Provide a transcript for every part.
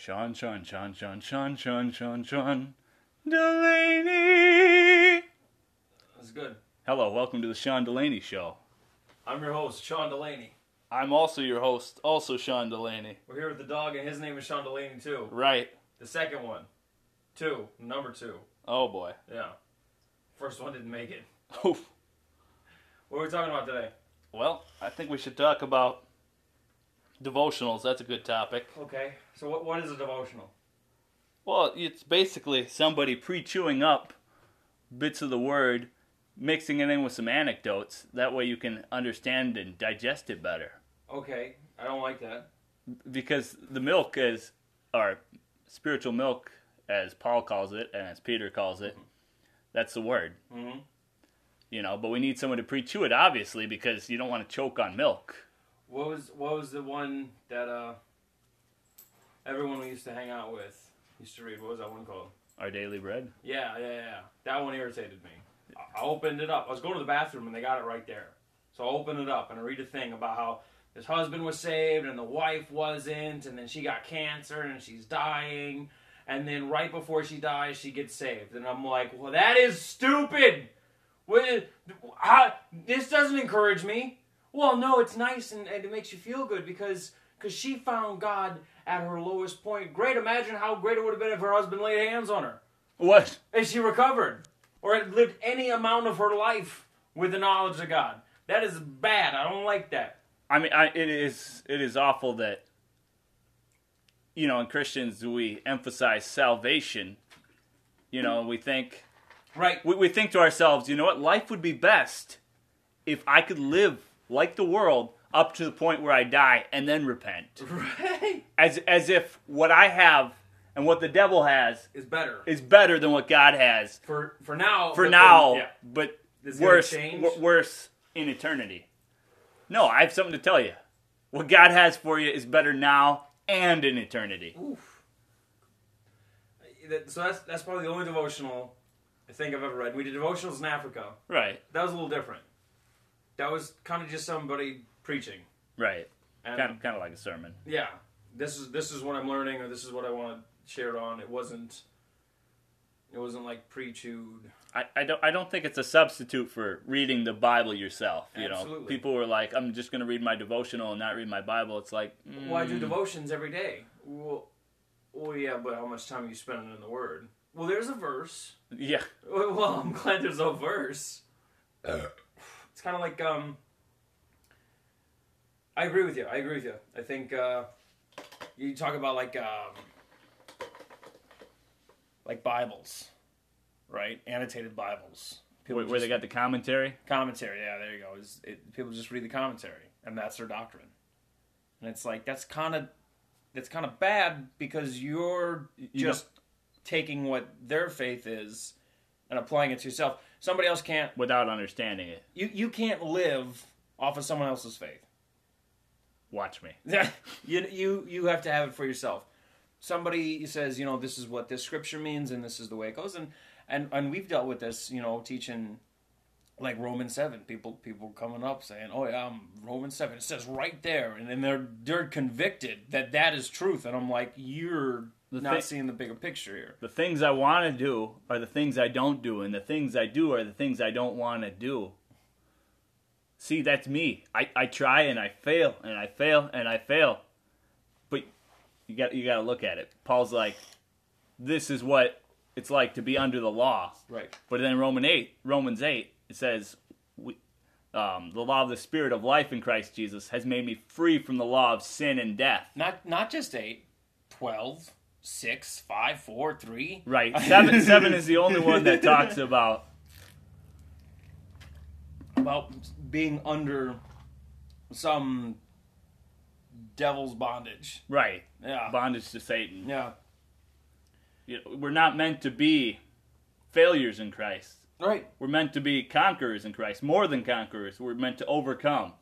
Sean, Sean, Sean, Sean, Sean, Sean, Sean, Sean Delaney. That's good. Hello, welcome to the Sean Delaney Show. I'm your host, Sean Delaney. I'm also your host, also Sean Delaney. We're here with the dog, and his name is Sean Delaney too. Right. The second one, two, number two. Oh boy. Yeah. First one didn't make it. Oof. What are we talking about today? Well, I think we should talk about devotionals. That's a good topic. Okay. So what what is a devotional? Well, it's basically somebody pre chewing up bits of the word, mixing it in with some anecdotes. That way you can understand and digest it better. Okay. I don't like that. Because the milk is, or spiritual milk, as Paul calls it, and as Peter calls it, that's the word. Mm-hmm. You know, but we need someone to pre chew it, obviously, because you don't want to choke on milk. What was what was the one that uh everyone we used to hang out with used to read? What was that one called? Our daily bread. Yeah, yeah, yeah. That one irritated me. I- opened it up. I was going to the bathroom and they got it right there. So I opened it up and I read a thing about how his husband was saved and the wife wasn't, and then she got cancer and she's dying, and then right before she dies, she gets saved. And I'm like, well, that is stupid. What is, how, this doesn't encourage me. Well, no, it's nice and, and it makes you feel good because because she found God at her lowest point. Great. Imagine how great it would have been if her husband laid hands on her What? and she recovered or had lived any amount of her life with the knowledge of God. That is bad. I don't like that. I mean, I, it is it is awful that you know, in Christians we emphasize salvation. You know, we think Right. we, we think to ourselves, you know what, life would be best if I could live like the world up to the point where I die and then repent. Right. As as if what I have and what the devil has Is better is better than what God has for for now. for but now, yeah. but Is worse w- worse in eternity. No, I have something to tell you. What God has for you is better now and in eternity. Oof. So that's that's probably the only devotional I think I've ever read. We did devotionals in Africa. Right, That was a little different. That was kind of just somebody preaching. right. And Kind of, kind of like a sermon. yeah, this is this is what I'm learning, or this is what I want to share on. It wasn't. It wasn't like pre-chewed. I, I don't I don't think it's a substitute for reading the Bible yourself. You know, people were like, I'm just going to read my devotional and not read my Bible. It's like, Well, I do mm, devotions every day. Well, well, yeah, but how much time are you spending in the Word? Well, there's a verse. yeah, Well, I'm glad there's a verse. It's kind of like um. I agree with you. I agree with you. I think uh, you talk about like um, like Bibles, right? Annotated Bibles. where, where they got the commentary. commentary. Yeah, there you go. It, people just read the commentary, and that's their doctrine. And it's like that's kind of that's kind of bad because you're You just taking what their faith is and applying it to yourself. Somebody else can't. without understanding it. You you can't live off of someone else's faith. Watch me. you you you have to have it for yourself. Somebody says, you know, this is what this scripture means, and this is the way it goes, and and and we've dealt with this, you know, teaching like Romans seven. People people coming up saying, oh yeah, um, Romans seven. It says right there, and then they're they're convicted that that is truth, and I'm like, you're The not thi- seeing the bigger picture here. The things I want to do are the things I don't do, and the things I do are the things I don't want to do. See, that's me. I, I try and I fail and I fail and I fail. But you got you got to look at it. Paul's like, this is what it's like to be under the law. Right. But then Roman eight, Romans eight, it says, we, um, the law of the Spirit of life in Christ Jesus has made me free from the law of sin and death. Not not just eight, twelve, six, five, four, three. Right. Seven seven is the only one that talks about about being under some devil's bondage. right Yeah. bondage to Satan. Yeah. You know, we're not meant to be failures in Christ. Right. We're meant to be conquerors in Christ, more than conquerors. We're meant to overcome,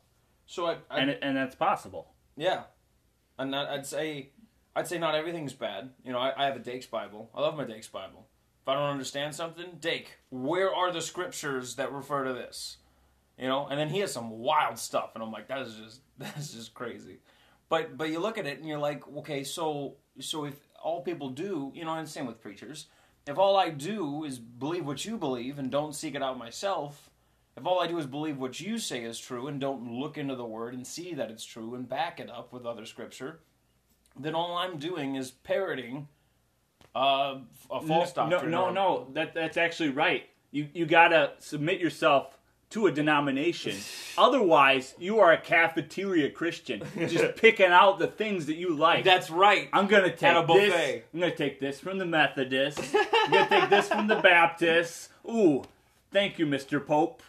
So I, I and and that's possible. yeah, and that, I'd say I'd say not everything's bad. You know, I, I have a Dakes Bible. I love my Dakes Bible. If I don't understand something, Dake, where are the scriptures that refer to this? You know, and then he has some wild stuff, and I'm like, that is just that is just crazy. But but you look at it and you're like, okay, so so if all people do, you know, and same with preachers. If all I do is believe what you believe and don't seek it out myself, if all I do is believe what you say is true and don't look into the word and see that it's true and back it up with other scripture, then all I'm doing is parroting uh, a false no, doctrine. No, no, no. That that's actually right. You you gotta submit yourself to a denomination. Otherwise, you are a cafeteria Christian, just picking out the things that you like. That's right. I'm gonna take a this. I'm gonna take this from the Methodists. I'm gonna take this from the Baptists. Ooh, thank you, Mr. Pope.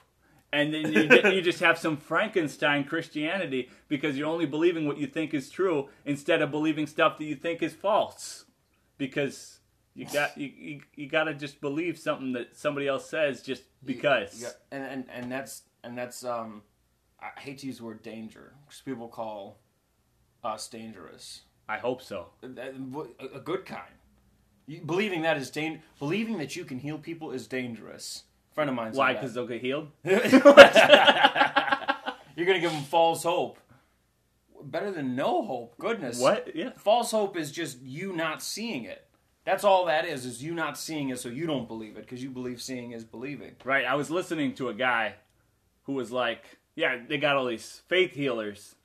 And then you, you just have some Frankenstein Christianity because you're only believing what you think is true instead of believing stuff that you think is false. Because you got you, you, you got to just believe something that somebody else says just because. Yeah, and, and and that's and that's um, I hate to use the word danger because people call us dangerous. I hope so. A a good kind. You, believing that is dan- Believing that you can heal people is dangerous. A friend of mine. Why? Because they'll get healed. You're gonna give them false hope. Better than no hope. Goodness. What? Yeah. False hope is just you not seeing it. That's all that is. Is you not seeing it, so you don't believe it because you believe seeing is believing. Right. I was listening to a guy who was like, yeah, they got all these faith healers,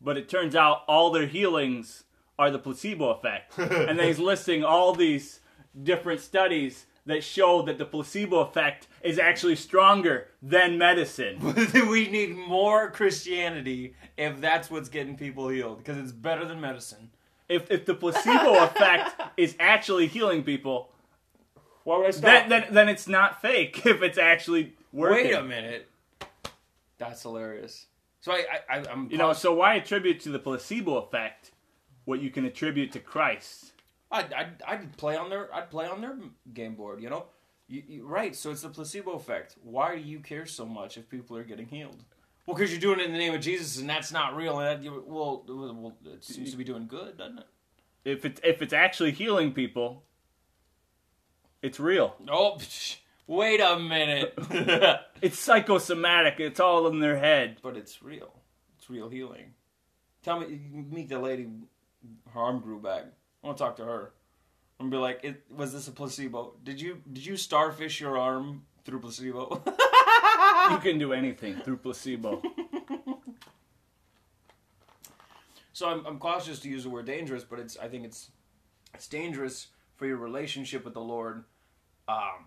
but it turns out all their healings are the placebo effect. and then he's listing all these different studies that show that the placebo effect is actually stronger than medicine. we need more Christianity if that's what's getting people healed because it's better than medicine. If, if the placebo effect is actually healing people, Why would I stop? then, then, then it's not fake if it's actually working. Wait a minute. That's hilarious. So I, I, I I'm You know, so why attribute to the placebo effect what you can attribute to Christ? I'd, I'd, I'd play on their I'd play on their game board. You know, you, you, right? So it's the placebo effect. Why do you care so much if people are getting healed? Well, because you're doing it in the name of Jesus, and that's not real. And that, well, well, it seems to be doing good, doesn't it? If it's if it's actually healing people, it's real. Oh, psh, wait a minute. It's psychosomatic. It's all in their head. but it's real. It's real healing. Tell me, meet the lady, her arm grew back. I want to talk to her. I'm gonna be like, it, was this a placebo? Did you did you starfish your arm through placebo? You can do anything through placebo. so I'm, I'm cautious to use the word dangerous, but it's I think it's it's dangerous for your relationship with the Lord, um,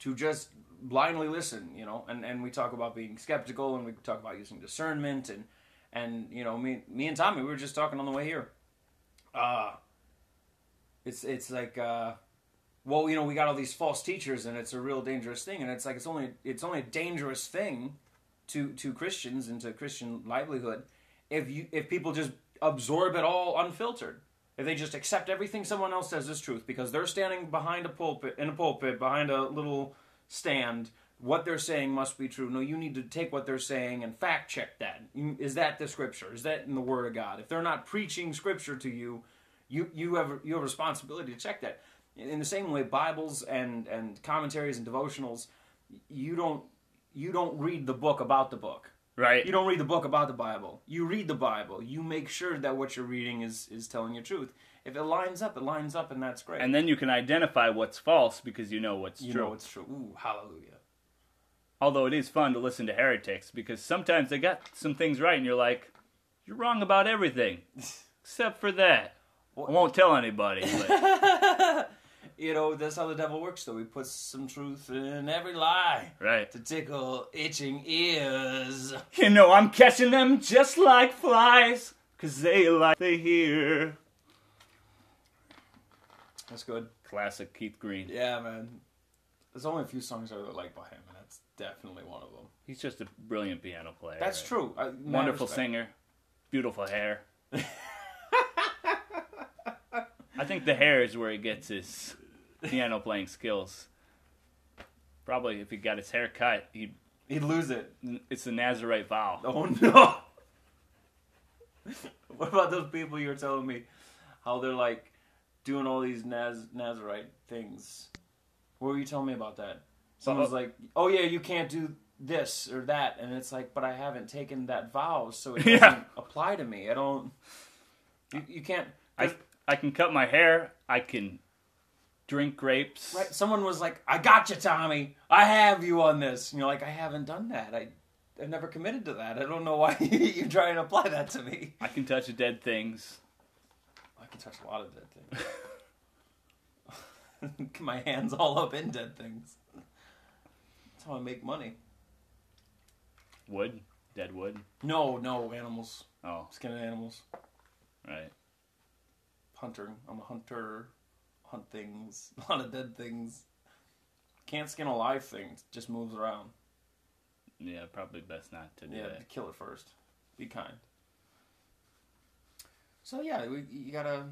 to just blindly listen, you know. And and we talk about being skeptical, and we talk about using discernment, and and you know, me me and Tommy, we were just talking on the way here. Uh it's it's like uh, well, you know, we got all these false teachers, and it's a real dangerous thing. And it's like it's only it's only a dangerous thing to to Christians and to Christian livelihood if you if people just absorb it all unfiltered. If they just accept everything someone else says is truth because they're standing behind a pulpit in a pulpit behind a little stand, what they're saying must be true. No, you need to take what they're saying and fact check that. Is that the scripture? Is that in the Word of God? If they're not preaching scripture to you, you you have you have a responsibility to check that. In the same way, Bibles and and commentaries and devotionals, you don't you don't read the book about the book. Right? You don't read the book about the Bible. You read the Bible. You make sure that what you're reading is is telling you truth. If it lines up, it lines up, and that's great. And then you can identify what's false because you know what's you true. You know it's true. Ooh, hallelujah. Although it is fun to listen to heretics because sometimes they got some things right and you're like, you're wrong about everything except for that. I won't tell anybody. You know that's how the devil works. Though he puts some truth in every lie right. to tickle itching ears. You know, I'm catching them just like flies because they like to hear. That's good. Classic Keith Green. Yeah, man. There's only a few songs I really like by him, and that's definitely one of them. He's just a brilliant piano player. That's right? true. I, Wonderful respect. singer. Beautiful hair. I think the hair is where he gets his piano playing skills. Probably if he got his hair cut, he'd He'd lose it. it's the Nazarite vow. Oh no! what about those people you were telling me how they're like doing all these Naz Nazarite things? What were you telling me about that? Someone's Uh-oh. like, "Oh yeah, you can't do this or that," and it's like, "But I haven't taken that vow, so it doesn't apply to me. I don't. You, you can't." I I can cut my hair. I can drink grapes. Right. Someone was like, "I got you, Tommy. I have you on this." And you're like, "I haven't done that. I, I've never committed to that. I don't know why you're trying to apply that to me." I can touch dead things. I can touch a lot of dead things. My hands all up in dead things. That's how I make money. Wood, dead wood. No, no animals. Oh, Skinning animals. right. Hunter. I'm a hunter. Hunt things. A lot of dead things. Can't skin a live thing. Just moves around. Yeah, probably best not to do Yeah, that. kill it first. Be kind. So yeah, we, you gotta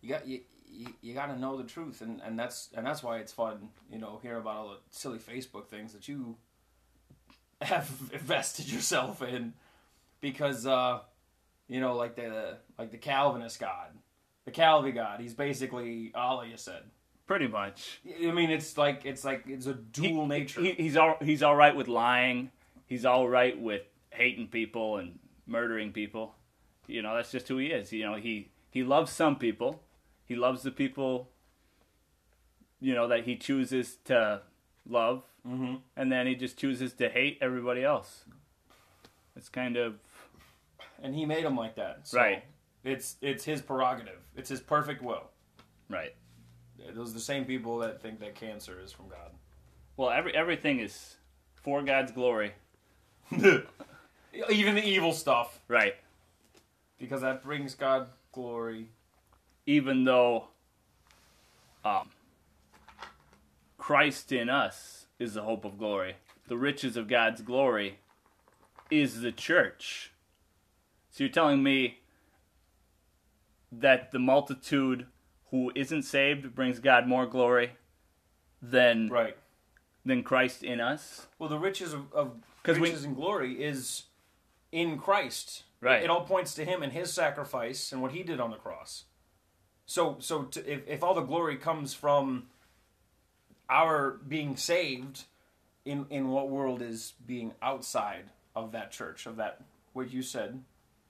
you got you, you, you gotta know the truth, and, and that's and that's why it's fun, you know, hearing about all the silly Facebook things that you have invested yourself in, because uh, you know, like the like the Calvinist God, the Calvi God, he's basically Allah. You said. Pretty much. I mean, it's like it's like it's a dual nature. He, he's all he's all right with lying. He's all right with hating people and murdering people. You know, that's just who he is. You know, he he loves some people. He loves the people. You know that he chooses to love, mm-hmm. and then he just chooses to hate everybody else. It's kind of and he made him like that. So Right. It's it's his prerogative. It's his perfect will. right. Those are the same people that think that cancer is from God. Well, every everything is for God's glory. Even the evil stuff, Right. because that brings God glory. even though um, Christ in us is the hope of glory, the riches of God's glory is the church. So you're telling me that the multitude who isn't saved brings God more glory than Right. than Christ in us? Well, the riches of, of 'Cause we- riches and glory is in Christ. Right. It, all points to Him and His sacrifice and what He did on the cross. So, so to, if if all the glory comes from our being saved, in in what world is being outside of that church of that what you said,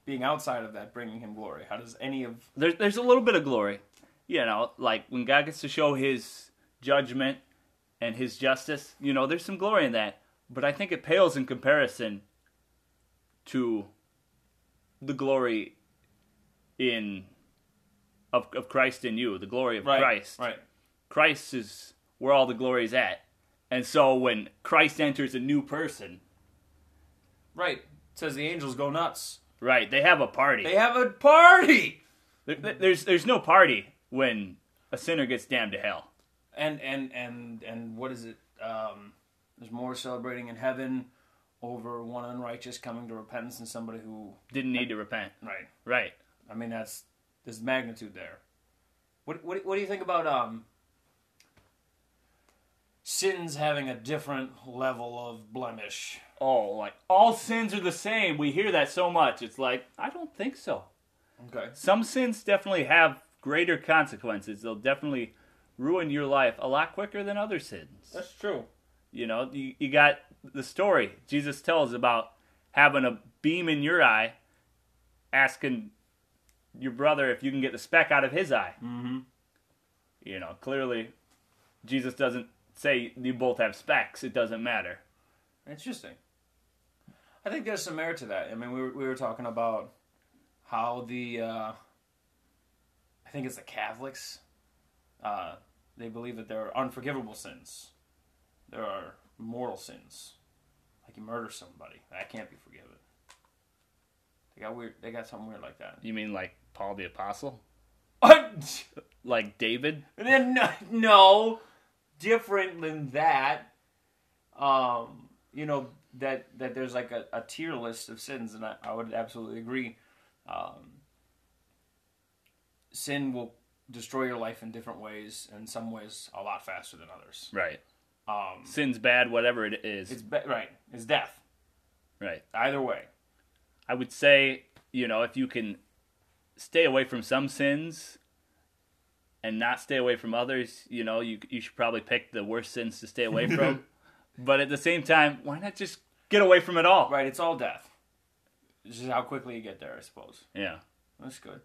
being outside of that bringing Him glory? How does any of There's there's a little bit of glory, you know, like when God gets to show His judgment and His justice. You know, there's some glory in that, but I think it pales in comparison to the glory in of of Christ in you, the glory of Christ. right? Christ is where all the glory is at, and so when Christ enters a new person, Right. It says the angels go nuts. Right, they have a party. They have a party. There- there- there's there's no party when a sinner gets damned to hell. and and and and what is it um there's more celebrating in heaven over one unrighteous coming to repentance than somebody who Didn't need to repent. right Right. i mean that's there's magnitude there what what, what do you think about um sins having a different level of blemish Oh, like all sins are the same. We hear that so much. It's like, I don't think so. okay Some sins definitely have greater consequences. They'll definitely ruin your life a lot quicker than other sins. that's true You know, you, you got the story Jesus tells about having a beam in your eye, asking your brother if you can get the speck out of his eye. mm-hmm You know, clearly, Jesus doesn't say you both have specks, It doesn't matter. Interesting. I think there's some merit to that. I mean, we were, we were talking about how the, uh, I think it's the Catholics, uh, they believe that there are unforgivable sins. There are mortal sins. Like you murder somebody. That can't be forgiven. They got weird. They got something weird like that. You mean like Paul the Apostle? Like David? No, no, different than that. Um, you know that that there's like a, a tier list of sins, and I, I would absolutely agree. Um, sin will destroy your life in different ways, and some ways a lot faster than others. Right. Um, Sin's bad, whatever it is. it's be- right. It's death. right. Either way. I would say, you know, if you can stay away from some sins and not stay away from others, you know, you you should probably pick the worst sins to stay away from. but at the same time, why not just get away from it all? Right, it's all death. It's just how quickly you get there, I suppose. Yeah. That's good.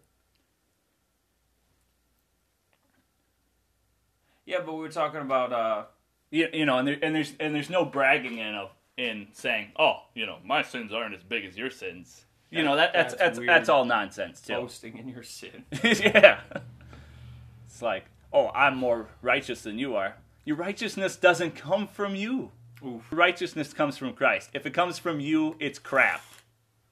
Yeah, but we were talking about uh you, you know, and there, and there's and there's no bragging in of in saying, "Oh, you know, my sins aren't as big as your sins." You know, that that's that's that's, that's all nonsense too. Boasting in your sin. yeah. It's like, oh, I'm more righteous than you are. Your righteousness doesn't come from you. Oof. Righteousness comes from Christ. If it comes from you, it's crap.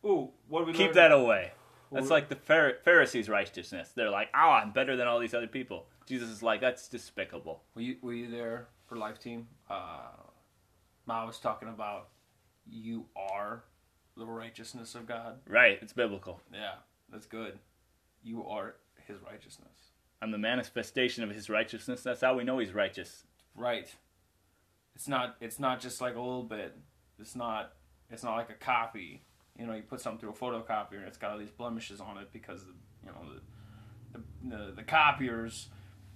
Ooh, what we Keep learn? that away. That's like the Phar- Pharisees' righteousness. They're like, oh, I'm better than all these other people. Jesus is like, that's despicable. Were you were you there for Life Team? Uh, Ma was talking about you are the righteousness of God. Right, it's biblical. Yeah, that's good. You are His righteousness. I'm the manifestation of his righteousness. That's how we know he's righteous. Right. It's not. It's not just like a little bit. It's not. It's not like a copy. You know, you put something through a photocopier and it's got all these blemishes on it because the you know the the, the, the copiers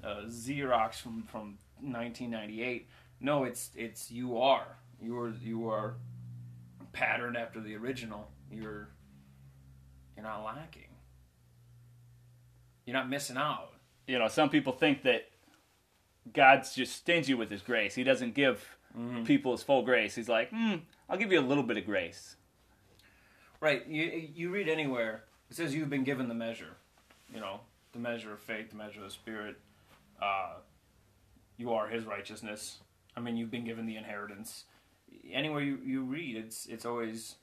uh, Xerox from from 1998. No, it's it's you are you are you are patterned after the original. You're you're not lacking. You're not missing out. You know, some people think that God's just stingy with his grace. He doesn't give people his full grace. He's like, hmm, I'll give you a little bit of grace. Right. You you read anywhere it says you've been given the measure. You know, the measure of faith, the measure of the spirit. Uh, you are His righteousness. I mean, you've been given the inheritance. Anywhere you, you read, it's it's always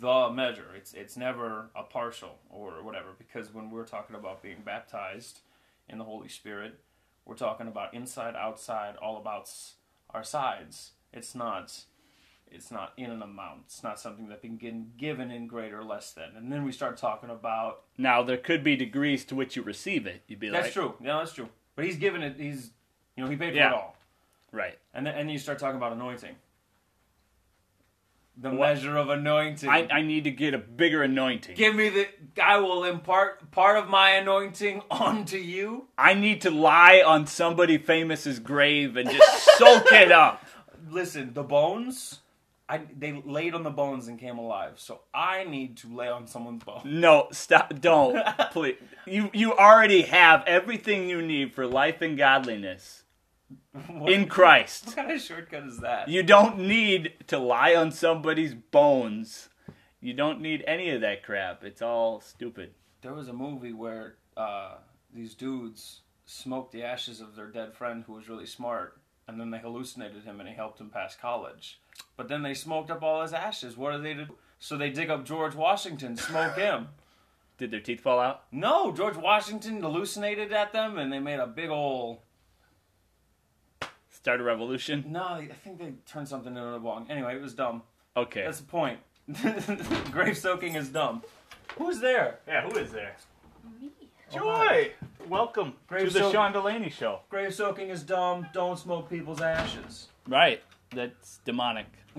the measure. It's it's never a partial or whatever. Because when we're talking about being baptized in the Holy Spirit, we're talking about inside, outside, all about our sides. It's not it's not in an amount. It's not something that can get given in greater or less than. And then we start talking about Now, there could be degrees to which you receive it. You'd be that's like, true. Yeah, that's true. But he's given it. He's you know he paid for Yeah. it all. right. And then and you start talking about anointing. The What? measure of anointing. I, I need to get a bigger anointing. Give me the. I will impart part of my anointing onto you. I need to lie on somebody famous's grave and just soak it up. Listen, the bones. I, they laid on the bones and came alive. So I need to lay on someone's bones. No, stop! Don't, please. You you already have everything you need for life and godliness What, in Christ. what kind of shortcut is that? You don't need to lie on somebody's bones. You don't need any of that crap. It's all stupid. There was a movie where uh, these dudes smoked the ashes of their dead friend who was really smart, and then they hallucinated him and he helped him pass college. But then they smoked up all his ashes. What do they do? So they dig up George Washington, smoke him. Did their teeth fall out? No, George Washington hallucinated at them, and they made a big ol' Start a revolution? No, I think they turned something into a bong. Anyway, it was dumb. Okay. That's the point. Grave soaking is dumb. Who's there? yeah, who is there? Me. Joy! Welcome Grave to the soak- Sean Delaney Show. Grave soaking is dumb. Don't smoke people's ashes. Right. That's demonic.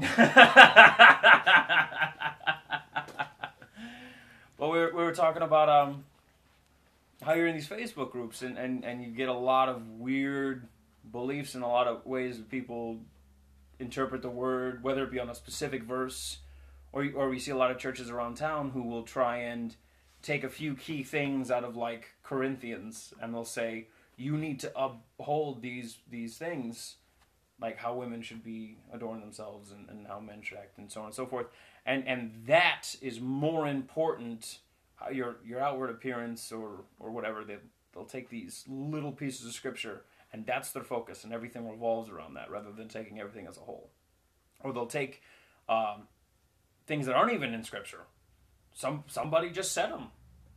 well, we were, we were talking about um, how you're in these Facebook groups and, and, and you get a lot of weird beliefs and a lot of ways that people interpret the word, whether it be on a specific verse, or or we see a lot of churches around town who will try and take a few key things out of like Corinthians and they'll say you need to uphold these these things like how women should be adorn themselves and, and how men should act and so on and so forth. And and that is more important uh, your your outward appearance or or whatever they they'll take these little pieces of scripture and that's their focus and everything revolves around that rather than taking everything as a whole. Or they'll take um, things that aren't even in scripture. Some somebody just said them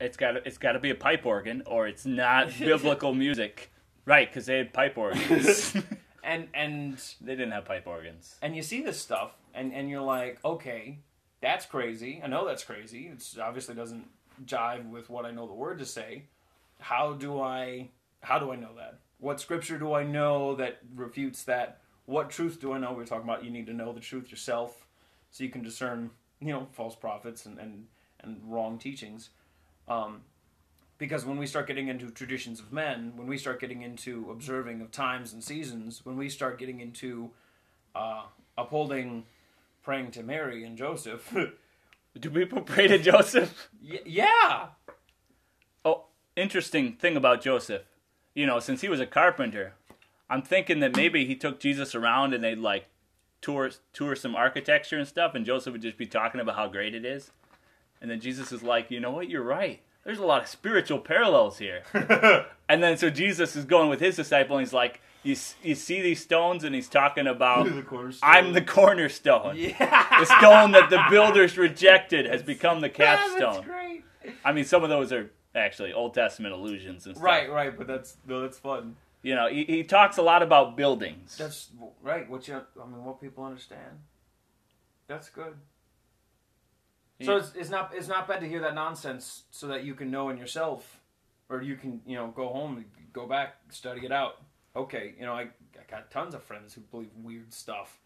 It's got to, it's got to be a pipe organ or it's not biblical music. Right, because they had pipe organs. and and they didn't have pipe organs. and you see this stuff and and you're like okay that's crazy. I know that's crazy. It's obviously doesn't jive with what i know the word to say. How do i how do i know that what scripture do i know that refutes that what truth do i know we're talking about you need to know the truth yourself so you can discern you know false prophets and and, and wrong teachings um, because when we start getting into traditions of men when we start getting into observing of times and seasons when we start getting into uh, upholding praying to Mary and Joseph. Do people pray to Joseph? y- yeah, Oh, interesting thing about Joseph. You know, since he was a carpenter, I'm thinking that maybe he took Jesus around and they'd like tour tour some architecture and stuff, and Joseph would just be talking about how great it is, and then Jesus is like, you know what, you're right. There's a lot of spiritual parallels here. and then so Jesus is going with his disciple, and he's like, you you see these stones, and he's talking about. The. I'm the cornerstone. Yeah. The stone that the builders rejected has become the Yeah, that's capstone. great. I mean, some of those are actually Old Testament allusions and stuff. Right, right, but that's no, that's fun. You know, he, he talks a lot about buildings. That's right. What you, uh, I mean, what people understand. That's good. So it's, it's not it's not bad to hear that nonsense so that you can know in yourself, or you can you know go home go back study it out. Okay, you know I, I got tons of friends who believe weird stuff.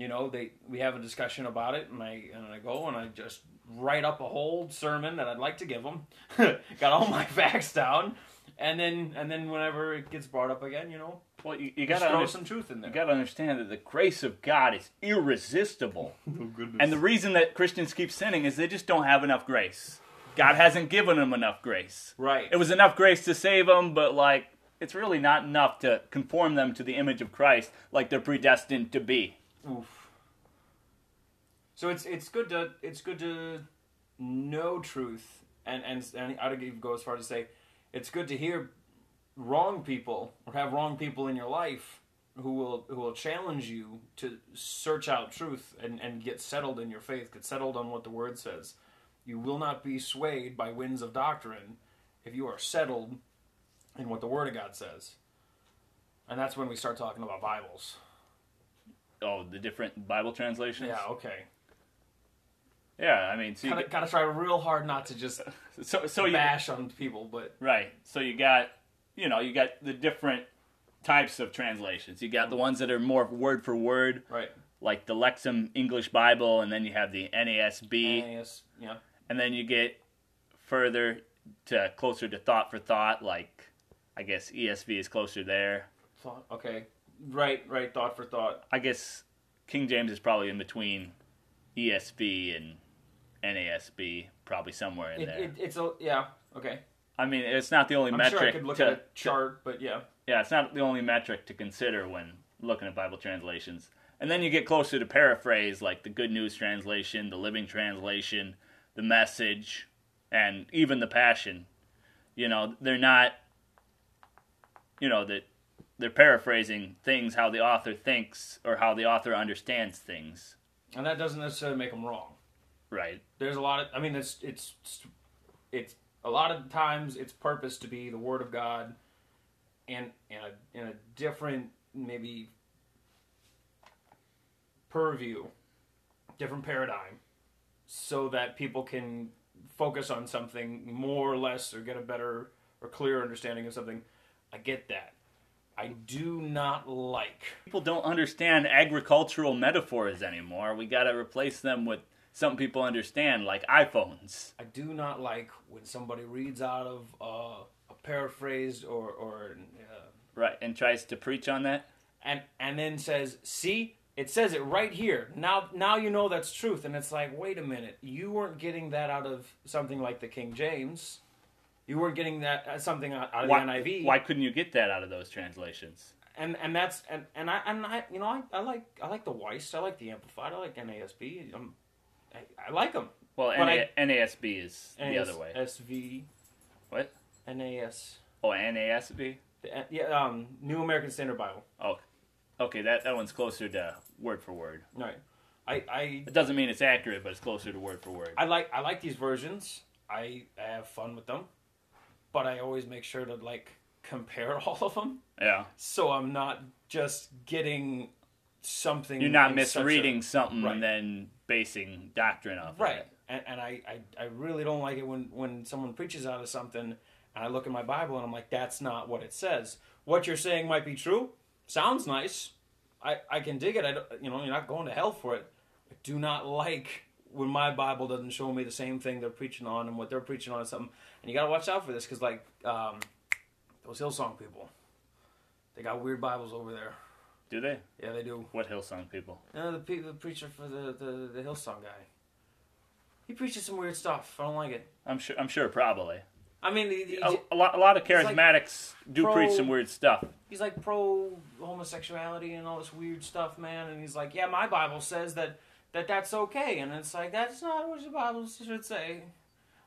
You know they we have a discussion about it and I and I go and I just write up a whole sermon that I'd like to give them. got all my facts down, and then and then whenever it gets brought up again, you know, well, you, you gotta throw under- some truth in there. you gotta understand that the grace of God is irresistible, oh goodness. and the reason that Christians keep sinning is they just don't have enough grace. God hasn't given them enough grace. right. It was enough grace to save them, but like it's really not enough to conform them to the image of Christ, like they're predestined to be. Oof. So it's it's good to it's good to know truth and and and I'd even go as far to say it's good to hear wrong people or have wrong people in your life who will who will challenge you to search out truth and and get settled in your faith, get settled on what the word says. You will not be swayed by winds of doctrine if you are settled in what the word of God says. And that's when we start talking about Bibles. Oh, the different Bible translations. Yeah, okay. Yeah, I mean, so you Gotta, get, gotta try real hard not to just so so you bash on people, but Right. So you got, you know, you got the different types of translations. You got the mm-hmm. ones that are more word for word, right. like the Lexham English Bible, and then you have the NASB, NAS, yeah. and then you get further to closer to thought for thought, like I guess ESV is closer there. Thought, okay. Right, right. Thought for thought. I guess King James is probably in between ESV and NASB, probably somewhere in It, there. it, it's a yeah. Okay. I mean, it's not the only I'm metric sure I could look to, at a chart, but yeah. yeah, it's not the only metric to consider when looking at Bible translations. And then you get closer to paraphrase, like the Good News Translation, the Living Translation, the Message, and even the Passion. You know, they're not, you know, that they're paraphrasing things how the author thinks or how the author understands things, And that doesn't necessarily make them wrong. right? There's a lot of. I mean, it's it's it's a lot of times its purpose to be the Word of God, and in a in a different maybe purview, different paradigm, so that people can focus on something more or less or get a better or clearer understanding of something. I get that. I do not like People don't understand agricultural metaphors anymore. We got to replace them with something people understand, like iPhones. I do not like when somebody reads out of uh, a paraphrased or or uh, Right, and tries to preach on that. and and then says, "See, it says it right here. Now now you know that's truth." And it's like, wait a minute, you weren't getting that out of something like the King James. You weren't getting that uh, something out of Why, the NIV. why couldn't you get that out of those translations? And and that's and and I and I you know I, I like I like the Weiss. I like the Amplified. I like NASB. I'm, I, I like them. Well, NA, NASB is the other way. SV. What? NAS. Oh, NASB. The, uh, yeah, um, New American Standard Bible. Oh, okay. That that one's closer to word for word. Right. I, I It doesn't mean it's accurate, but it's closer to word for word. I like I like these versions. I, I have fun with them, but I always make sure to like compare all of them, Yeah, so I'm not just getting something. you're not in such a- misreading something Right. and then basing doctrine off. of right? it. And, and I, I I really don't like it when when someone preaches out of something, and I look at my Bible and I'm like, that's not what it says. What you're saying might be true. Sounds nice. I I can dig it. I don't, you know you're not going to hell for it. I do not like when my Bible doesn't show me the same thing they're preaching on and what they're preaching on is something. And you got to watch out for this because like um, those Hillsong people, they got weird Bibles over there. Do they? Yeah, they do. What Hillsong people? No, the, pe- the preacher for the, the the Hillsong guy. He preaches some weird stuff. I don't like it. I'm sure. I'm sure. Probably. I mean, he- he- A, a lot, a lot of It's like charismatics do pro- preach some weird stuff. he's like pro homosexuality and all this weird stuff, man. And he's like, yeah, my Bible says that that that's okay, and it's like that's not what your Bible should say.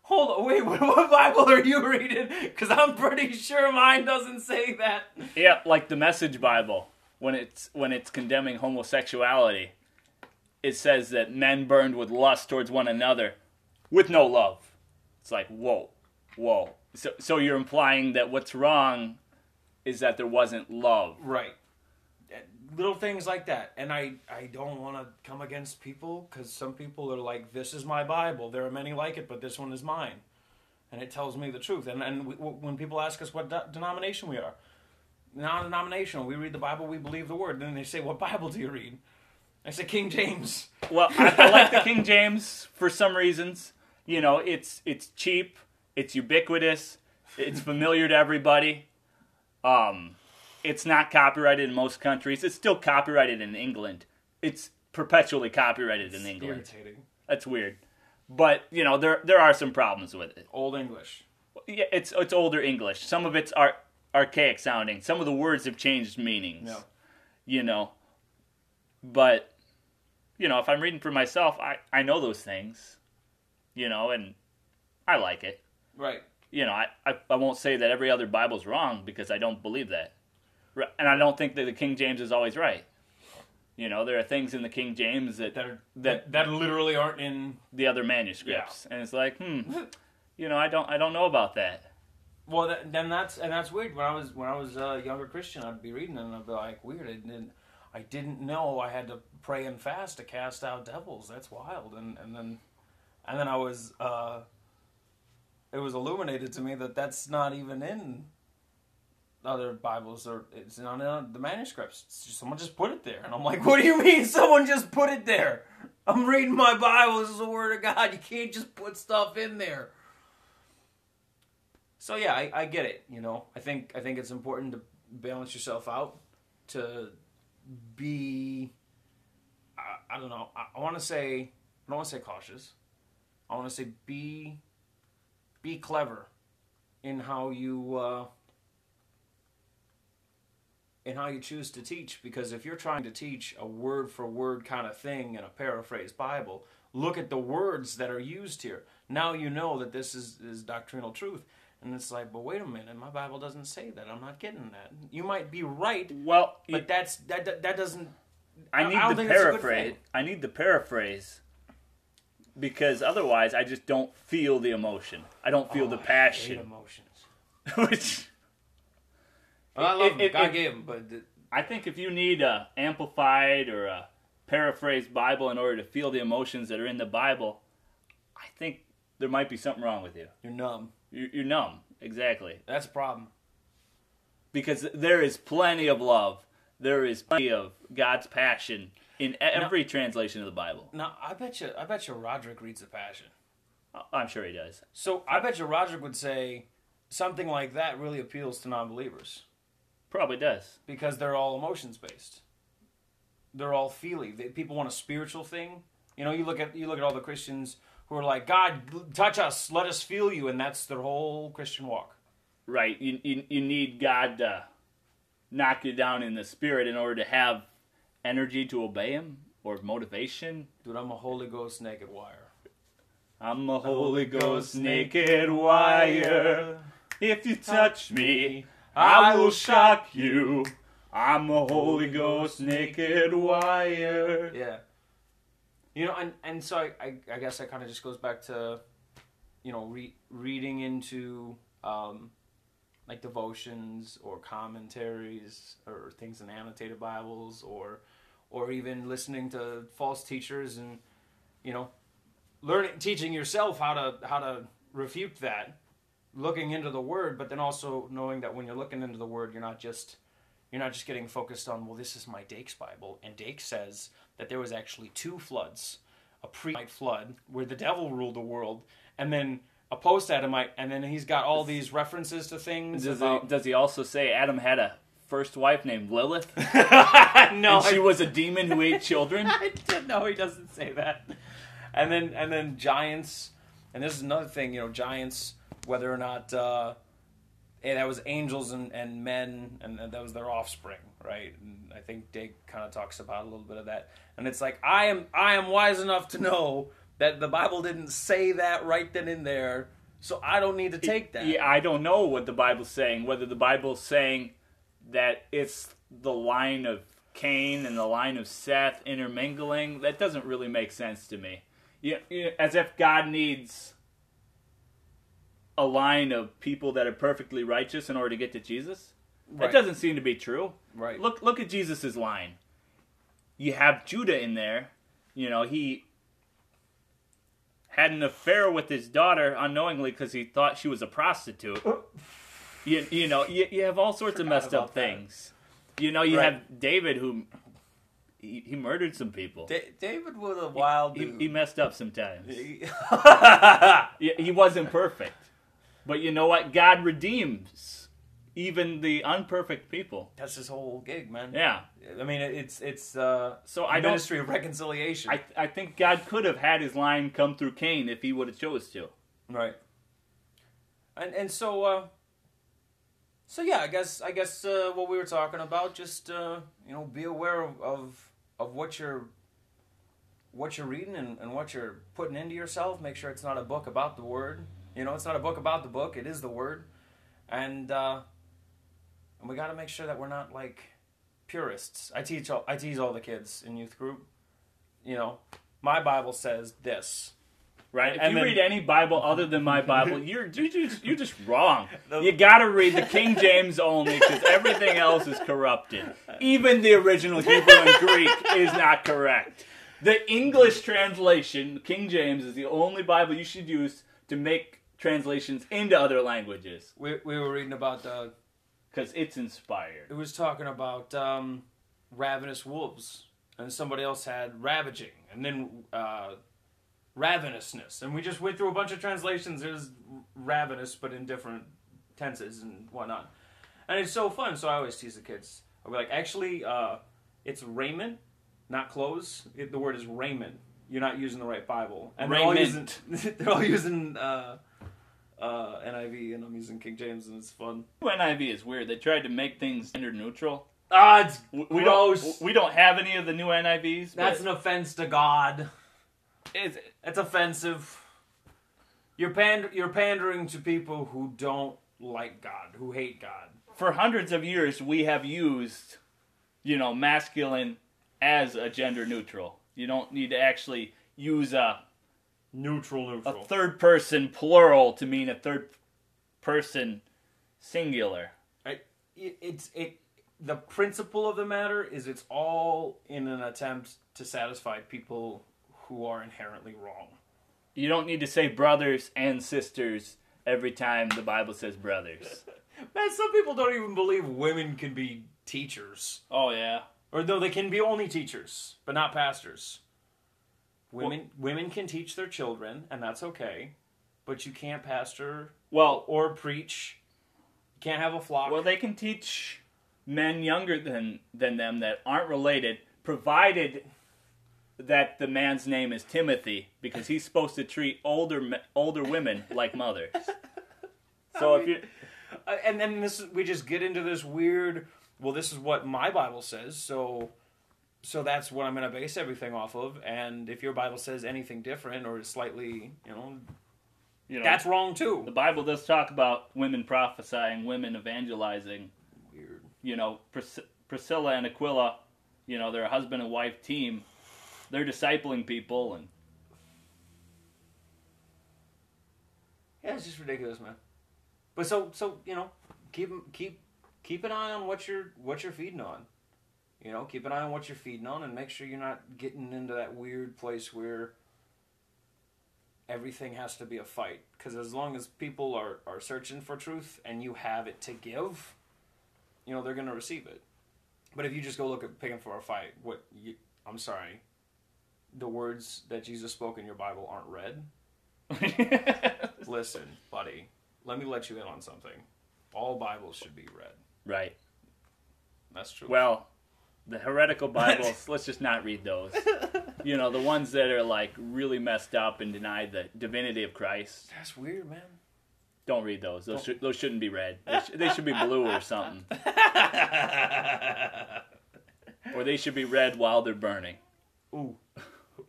Hold on, wait, what, what Bible are you reading? Because I'm pretty sure mine doesn't say that. Yeah, like the Message Bible, when it's when it's condemning homosexuality, it says that men burned with lust towards one another, with no love. It's like whoa, whoa. So so you're implying that what's wrong is that there wasn't love. Right. Little things like that, and I I don't want to come against people because some people are like, "This is my Bible." There are many like it, but this one is mine, and it tells me the truth. And and we, when people ask us what de- denomination we are, non-denominational. We read the Bible. We believe the Word. Then they say, "What Bible do you read?" I say King James. Well, I, I like the King James for some reasons. You know, it's it's cheap, it's ubiquitous, it's familiar to everybody. Um, it's not copyrighted in most countries. It's still copyrighted in England. It's perpetually copyrighted in England. Irritating. That's weird. But you know, there there are some problems with it. Old English. Yeah, it's it's older English. Some of it's ar- archaic sounding. Some of the words have changed meanings. No. You know. But you know, if I'm reading for myself, I I know those things. You know, and I like it. Right. You know, I I, I won't say that every other Bible's wrong because I don't believe that. And I don't think that the King James is always right. You know, there are things in the King James that That are, that that literally aren't in the other manuscripts, and it's like, hmm, you know, I don't I don't know about that. Well, that, then that's and that's weird. When I was when I was a younger Christian, I'd be reading and I'd be like, weird. I didn't I didn't know I had to pray and fast to cast out devils. That's wild. And and then and then I was uh, it was illuminated to me that that's not even in other Bibles or it's not in the manuscripts. Just, someone just put it there, and I'm like, what do you mean? Someone just put it there? I'm reading my Bible. This is the Word of God. You can't just put stuff in there. So yeah, I, I get it. You know, I think I think it's important to balance yourself out, to be. I, I don't know. I, I want to say I don't want to say cautious. I want to say be. Be clever, in how you. Uh, in how you choose to teach, because if you're trying to teach a word for word kind of thing in a paraphrased Bible, look at the words that are used here. Now you know that this is, is doctrinal truth. And it's like, but wait a minute, my Bible doesn't say that. I'm not getting that. You might be right, Well, but that's that that, that doesn't. I I need don't the think that's a good paraphrase. I need the paraphrase because otherwise, I just don't feel the emotion. I don't feel oh, the Oh, I hate passion. emotions. Which Well, I love It- it- God gave him, but the- I think if you need a amplified or a paraphrased Bible in order to feel the emotions that are in the Bible, I think there might be something wrong with you. you're numb. You- You're numb, exactly. That's a problem. Because there is plenty of love. There is plenty of God's passion in every translation of the Bible. Now, I bet you, I bet you, Roderick reads the Passion. I'm sure he does. So I bet you Roderick would say something like that really appeals to non-believers. Probably does. because they're all emotions based. They're all feely. They, people want a spiritual thing. You know, you look at you look at all the Christians who are like, God, touch us, let us feel you, and that's their whole Christian walk. Right. You, you, you need God to knock you down in the spirit in order to have energy to obey Him or motivation. Dude, I'm a Holy Ghost naked wire. I'm a Holy Ghost naked wire. If you touch me, I will shock you. I'm a Holy Ghost naked wire. Yeah. You know, and and so I I, guess that kind of just goes back to, you know, re- reading into um, like devotions or commentaries or things in annotated Bibles or or even listening to false teachers and you know learning teaching yourself how to how to refute that looking into the word but then also knowing that when you're looking into the word you're not just you're not just getting focused on well this is my Dake's Bible and Dake says that there was actually two floods a pre-Adamite flood where the devil ruled the world and then a post-Adamite and then he's got all these references to things Does about he, does he also say Adam had a first wife named Lilith? no and she I- was a demon who ate children? Know he doesn't say that. And then and then giants, and this is another thing. You know, giants whether or not uh, eh, that was angels and, and men, and, and that was their offspring, right? And I think Dake kind of talks about a little bit of that, and it's like I am I am wise enough to know that the Bible didn't say that right then and there, so I don't need to take that. Yeah, I don't know what the Bible's saying. Whether the Bible's saying that it's the line of Cain and the line of Seth intermingling, that doesn't really make sense to me. Yeah, yeah, as if God needs a line of people that are perfectly righteous in order to get to Jesus. Right. That doesn't seem to be true. Right. Look look at Jesus's line. You have Judah in there. You know, he had an affair with his daughter unknowingly because he thought she was a prostitute. Uh. you, you know, you, you have all sorts of messed up that. things. You know, you Right. have David who he, he murdered some people. Da- David was a wild He, dude. he messed up sometimes. Yeah, he wasn't perfect. But you know what? God redeems even the unperfect people. That's his whole gig, man. Yeah. I mean, it's it's uh, So I ministry of reconciliation. I, I think God could have had his line come through Cain if he would have chose to. right. And and so uh, so yeah, I guess I guess uh, what we were talking about, just uh, you know, be aware of, of of what you're what you're reading and, and what you're putting into yourself. Make sure it's not a book about the word. You know, it's not a book about the book. It is the word, and uh, and we got to make sure that we're not like purists. I teach all, I tease all the kids in youth group. You know, my Bible says this. Right? If And you then- read any Bible other than my Bible, you're you just you're just wrong. You got to read the King James only because everything else is corrupted. Even the original Hebrew and Greek is not correct. The English translation, King James, is the only Bible you should use to make translations into other languages We we were reading about the. because it's inspired. it was talking about um, ravenous wolves, and somebody else had ravaging, and then uh, ravenousness, and we just went through a bunch of translations. There's ravenous, but in different tenses and whatnot, and it's so fun. So I always tease the kids. I'll be like, actually, uh, it's raiment, not clothes. It, the word is raiment. You're not using the right Bible, and they're all using they're all using uh, uh, NIV, and I'm using King James, and it's fun. NIV is weird. They tried to make things gender neutral. Ah, it's We we gross. don't we don't have any of the new NIVs. That's but an offense to God. it's, That's offensive. You're pand- you're pandering to people who don't like God, who hate God. for hundreds of years we have used you know masculine as a gender neutral you don't need to actually use a, Neutral, neutral. a third person plural to mean a third person singular Right? It, it's it. The principle of the matter is it's all in an attempt to satisfy people who are inherently wrong. you don't need to say brothers and sisters every time the bible says brothers Man, some people don't even believe women can be teachers. oh yeah Or though they can be only teachers, but not pastors. Women women can teach their children, and that's okay. But you can't pastor well or preach. You can't have a flock. well they can teach men younger than than them that aren't related provided that the man's name is Timothy because he's supposed to treat older older women like mothers. So if you Uh, and then this we just get into this weird. Well, this is what my Bible says, so so that's what I'm going to base everything off of. And if your Bible says anything different or is slightly, you know, you know that's wrong too. the. Bible does talk about women prophesying, women evangelizing. Weird. You know, Pris- Priscilla and Aquila, you know, they're a husband and wife team. They're discipling people, and Yeah, it's just ridiculous, man. But so so you know, keep keep keep an eye on what you're what you're feeding on. You know, keep an eye on what you're feeding on, and make sure you're not getting into that weird place where everything has to be a fight. Because as long as people are are searching for truth and you have it to give, you know they're gonna receive it. But if you just go look at picking for a fight, what you, I'm sorry, the words that Jesus spoke in your Bible aren't red. Listen, buddy, let me let you in on something. All Bibles should be read. right. That's true. Well, the heretical Bibles, let's just not read those. You know, the ones that are like really messed up and deny the divinity of Christ. that's weird, man. Don't read those. Those, should, those shouldn't be read. They, sh- they should be blue or something. Or they should be read while they're burning. Ooh.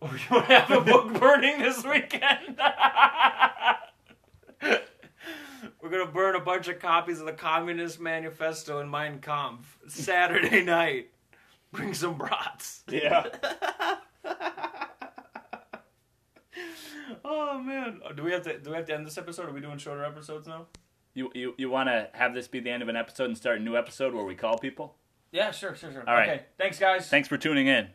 you want to have a book burning this weekend? We're gonna burn a bunch of copies of the Communist Manifesto and Mein Kampf Saturday night. Bring some brats. Yeah. Oh man, oh, do we have to do we have to end this episode? Are we doing shorter episodes now? You, you, you want to have this be the end of an episode and start a new episode where we call people? Yeah, sure, sure, sure. All right. Okay, thanks guys. Thanks for tuning in.